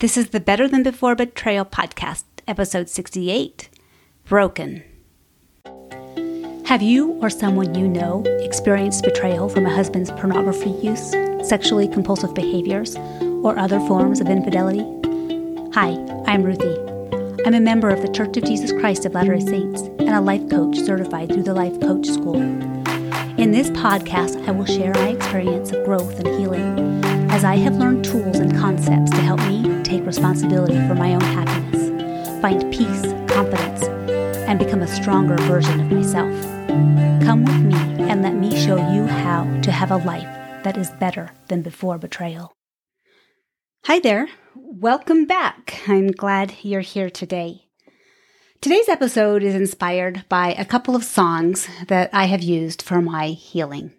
This is the Better Than Before Betrayal podcast, episode 68 Broken. Have you or someone you know experienced betrayal from a husband's pornography use, sexually compulsive behaviors, or other forms of infidelity? Hi, I'm Ruthie. I'm a member of the Church of Jesus Christ of Latter day Saints and a life coach certified through the Life Coach School. In this podcast, I will share my experience of growth and healing as I have learned tools and responsibility for my own happiness, find peace, confidence, and become a stronger version of myself. Come with me and let me show you how to have a life that is better than before betrayal. Hi there. Welcome back. I'm glad you're here today. Today's episode is inspired by a couple of songs that I have used for my healing.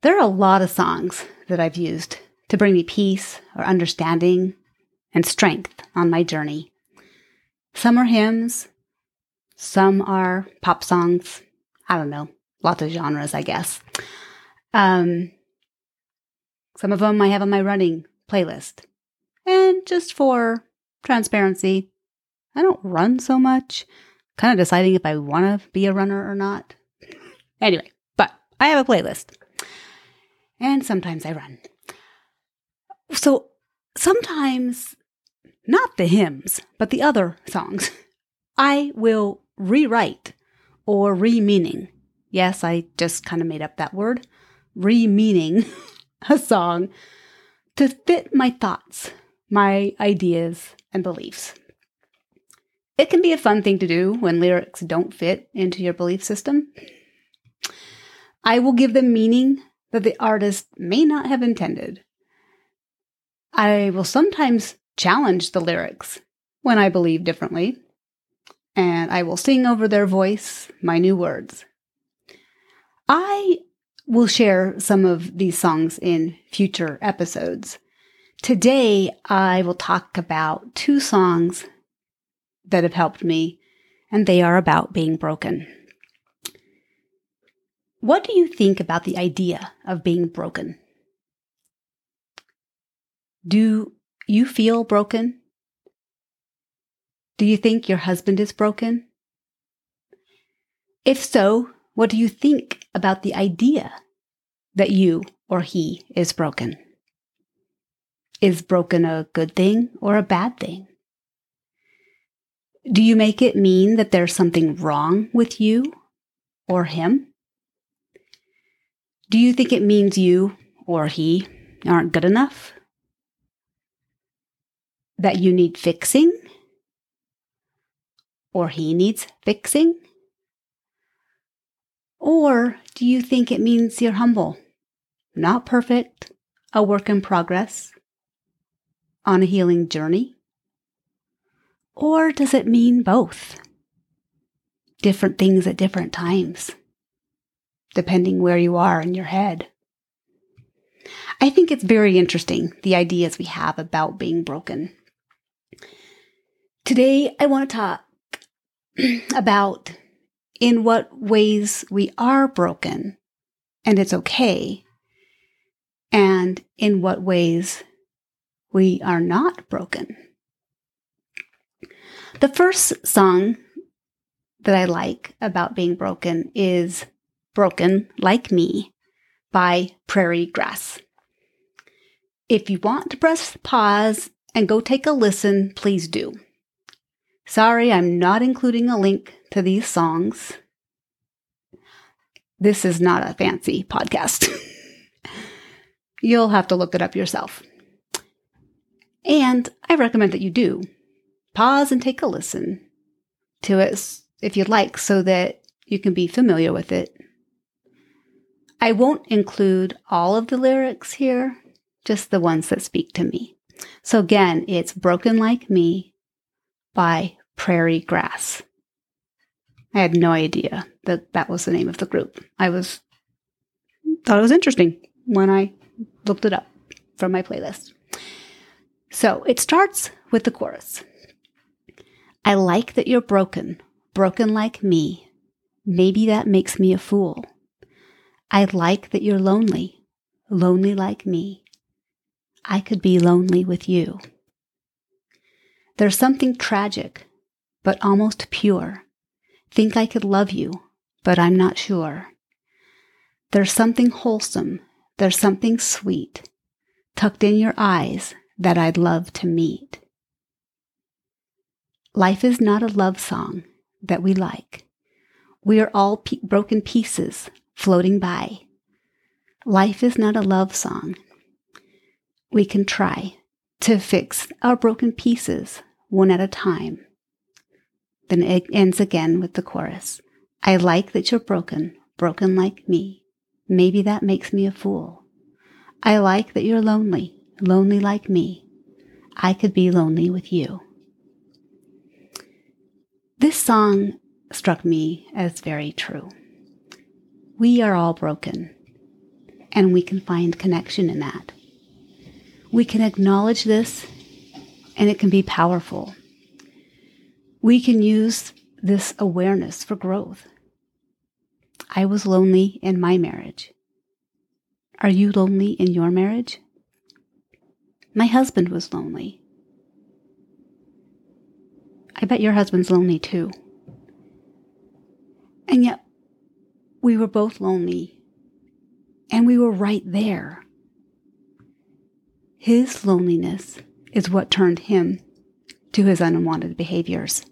There are a lot of songs that I've used to bring me peace or understanding and strength on my journey. Some are hymns, some are pop songs. I don't know, lots of genres, I guess. Um, some of them I have on my running playlist. And just for transparency, I don't run so much. Kind of deciding if I want to be a runner or not. Anyway, but I have a playlist and sometimes I run. So sometimes, not the hymns, but the other songs, I will rewrite or re meaning. Yes, I just kind of made up that word. Re meaning a song to fit my thoughts, my ideas, and beliefs. It can be a fun thing to do when lyrics don't fit into your belief system. I will give them meaning that the artist may not have intended. I will sometimes challenge the lyrics when I believe differently, and I will sing over their voice my new words. I will share some of these songs in future episodes. Today, I will talk about two songs that have helped me, and they are about being broken. What do you think about the idea of being broken? Do you feel broken? Do you think your husband is broken? If so, what do you think about the idea that you or he is broken? Is broken a good thing or a bad thing? Do you make it mean that there's something wrong with you or him? Do you think it means you or he aren't good enough? That you need fixing? Or he needs fixing? Or do you think it means you're humble, not perfect, a work in progress, on a healing journey? Or does it mean both? Different things at different times depending where you are in your head. I think it's very interesting, the ideas we have about being broken. Today, I want to talk about in what ways we are broken and it's okay, and in what ways we are not broken. The first song that I like about being broken is Broken Like Me by Prairie Grass. If you want to press pause and go take a listen, please do. Sorry, I'm not including a link to these songs. This is not a fancy podcast. You'll have to look it up yourself. And I recommend that you do. Pause and take a listen to it if you'd like so that you can be familiar with it I won't include all of the lyrics here, just the ones that speak to me. So again, it's Broken Like Me by Prairie Grass. I had no idea that that was the name of the group. I was thought it was interesting when I looked it up from my playlist. So it starts with the chorus. I like that you're broken, broken like me. Maybe that makes me a fool. I like that you're lonely, lonely like me. I could be lonely with you. There's something tragic, but almost pure. Think I could love you, but I'm not sure. There's something wholesome, there's something sweet, tucked in your eyes that I'd love to meet. Life is not a love song that we like. We are all pe- broken pieces floating by. Life is not a love song. We can try to fix our broken pieces one at a time. Then it ends again with the chorus I like that you're broken, broken like me. Maybe that makes me a fool. I like that you're lonely, lonely like me. I could be lonely with you. This song struck me as very true. We are all broken, and we can find connection in that. We can acknowledge this, and it can be powerful. We can use this awareness for growth. I was lonely in my marriage. Are you lonely in your marriage? My husband was lonely. I bet your husband's lonely too. And yet, we were both lonely, and we were right there. His loneliness is what turned him to his unwanted behaviors.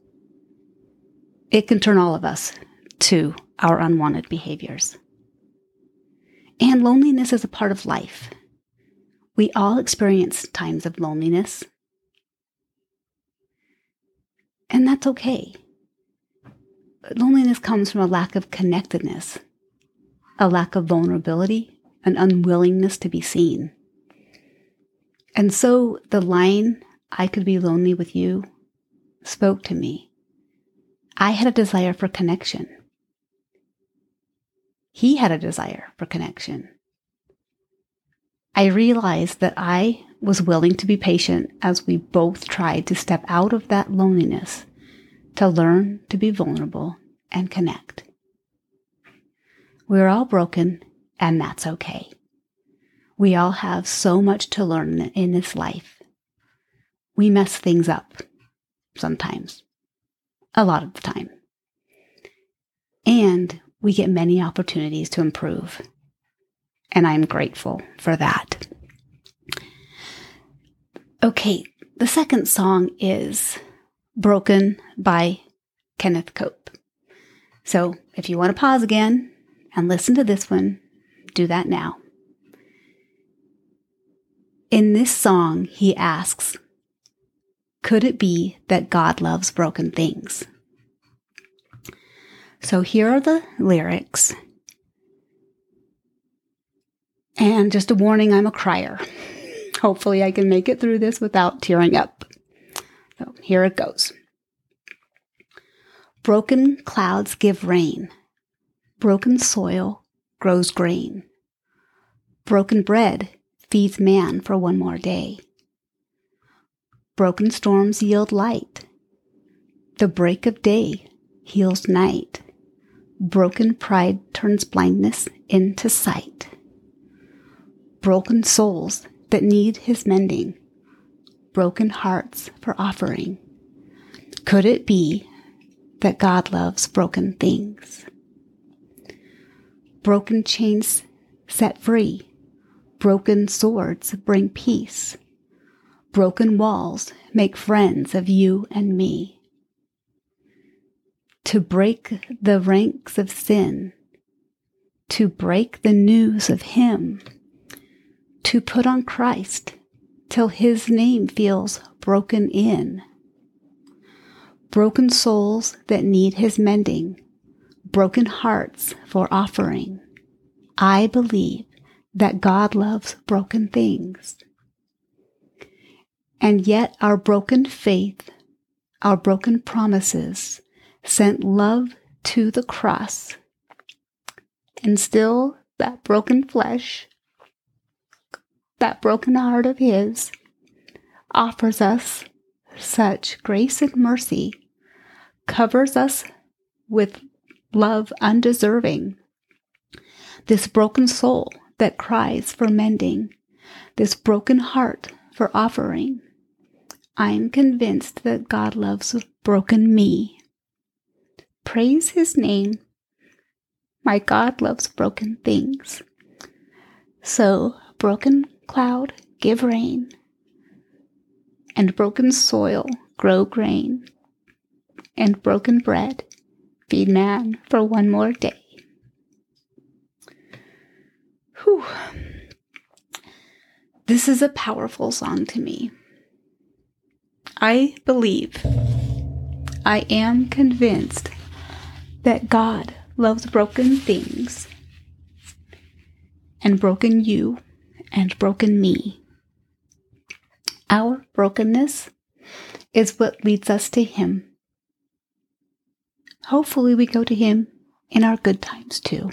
It can turn all of us to our unwanted behaviors. And loneliness is a part of life. We all experience times of loneliness. And that's okay. Loneliness comes from a lack of connectedness, a lack of vulnerability, an unwillingness to be seen. And so the line, I could be lonely with you, spoke to me. I had a desire for connection. He had a desire for connection. I realized that I was willing to be patient as we both tried to step out of that loneliness to learn to be vulnerable and connect. We're all broken, and that's okay. We all have so much to learn in this life. We mess things up sometimes, a lot of the time. And we get many opportunities to improve. And I'm grateful for that. Okay, the second song is Broken by Kenneth Cope. So if you want to pause again and listen to this one, do that now. In this song, he asks, Could it be that God loves broken things? So here are the lyrics. And just a warning, I'm a crier. Hopefully, I can make it through this without tearing up. So here it goes. Broken clouds give rain. Broken soil grows grain. Broken bread feeds man for one more day. Broken storms yield light. The break of day heals night. Broken pride turns blindness into sight. Broken souls that need his mending. Broken hearts for offering. Could it be that God loves broken things? Broken chains set free. Broken swords bring peace. Broken walls make friends of you and me. To break the ranks of sin, to break the news of Him, to put on Christ till His name feels broken in. Broken souls that need His mending, broken hearts for offering. I believe that God loves broken things. And yet our broken faith, our broken promises sent love to the cross. And still that broken flesh, that broken heart of His, offers us such grace and mercy, covers us with love undeserving. This broken soul that cries for mending, this broken heart for offering. I'm convinced that God loves broken me. Praise his name. My God loves broken things. So, broken cloud, give rain, and broken soil, grow grain, and broken bread, feed man for one more day. Whew. This is a powerful song to me. I believe, I am convinced that God loves broken things and broken you and broken me. Our brokenness is what leads us to Him. Hopefully, we go to Him in our good times too.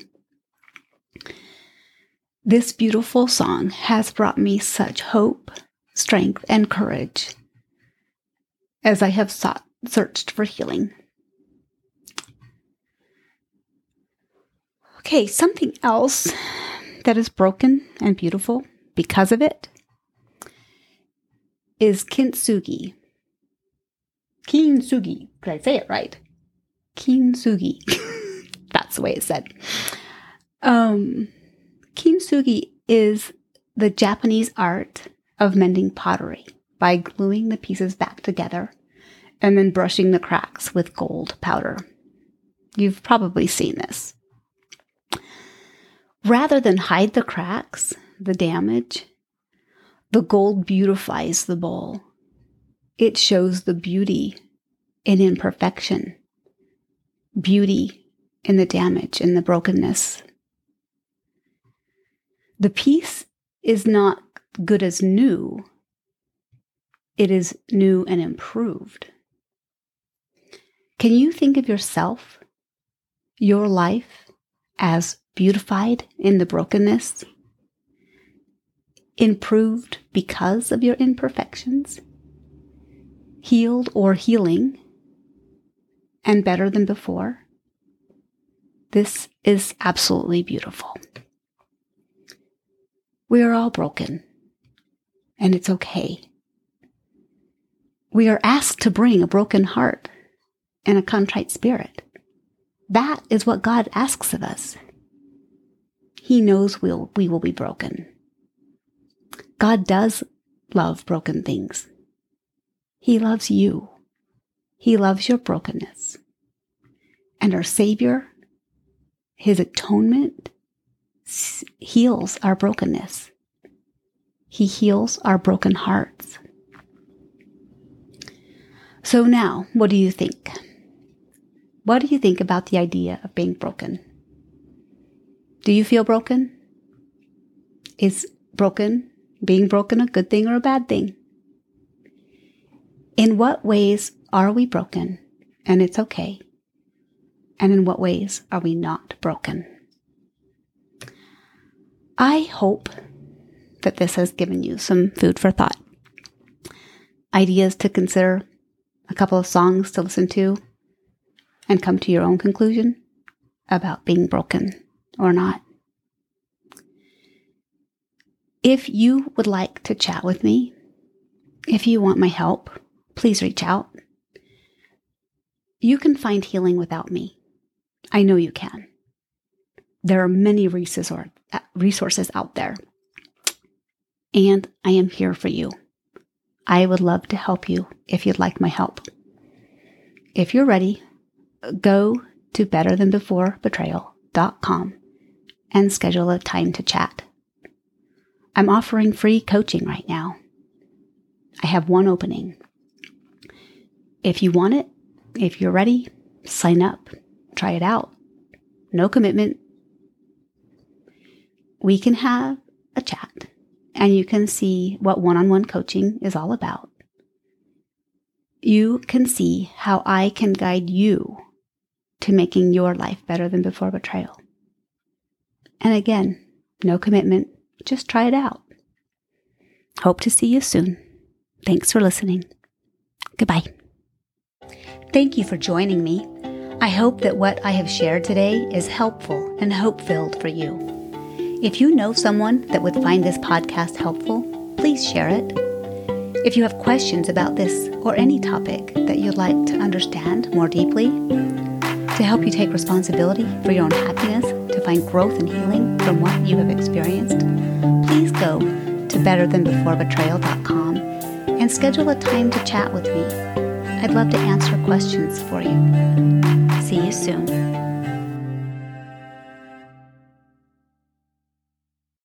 This beautiful song has brought me such hope, strength, and courage as I have sought, searched for healing. Okay, something else that is broken and beautiful because of it is kintsugi. Kintsugi. Did I say it right? Kintsugi. That's the way it's said. Um, kintsugi is the Japanese art of mending pottery by gluing the pieces back together and then brushing the cracks with gold powder. You've probably seen this. Rather than hide the cracks, the damage, the gold beautifies the bowl. It shows the beauty in imperfection, beauty in the damage and the brokenness. The piece is not good as new, it is new and improved. Can you think of yourself, your life, as beautified in the brokenness? Improved because of your imperfections? Healed or healing? And better than before? This is absolutely beautiful. We are all broken, and it's okay we are asked to bring a broken heart and a contrite spirit. That is what God asks of us. He knows we'll, we will be broken. God does love broken things. He loves you. He loves your brokenness. And our Savior, His atonement, heals our brokenness. He heals our broken hearts. So now, what do you think? What do you think about the idea of being broken? Do you feel broken? Is broken, being broken, a good thing or a bad thing? In what ways are we broken and it's okay? And in what ways are we not broken? I hope that this has given you some food for thought, ideas to consider a couple of songs to listen to and come to your own conclusion about being broken or not. If you would like to chat with me, if you want my help, please reach out. You can find healing without me. I know you can. There are many resources out there, and I am here for you. I would love to help you if you'd like my help. If you're ready, go to betterthanbeforebetrayal.com and schedule a time to chat. I'm offering free coaching right now. I have one opening. If you want it, if you're ready, sign up, try it out. No commitment. We can have a chat and you can see what one on one coaching is all about. You can see how I can guide you to making your life better than before betrayal. And again, no commitment, just try it out. Hope to see you soon. Thanks for listening. Goodbye. Thank you for joining me. I hope that what I have shared today is helpful and hope filled for you. If you know someone that would find this podcast helpful, please share it. If you have questions about this or any topic that you'd like to understand more deeply, to help you take responsibility for your own happiness, to find growth and healing from what you have experienced, please go to betterthanbeforebetrayal.com and schedule a time to chat with me. I'd love to answer questions for you. See you soon.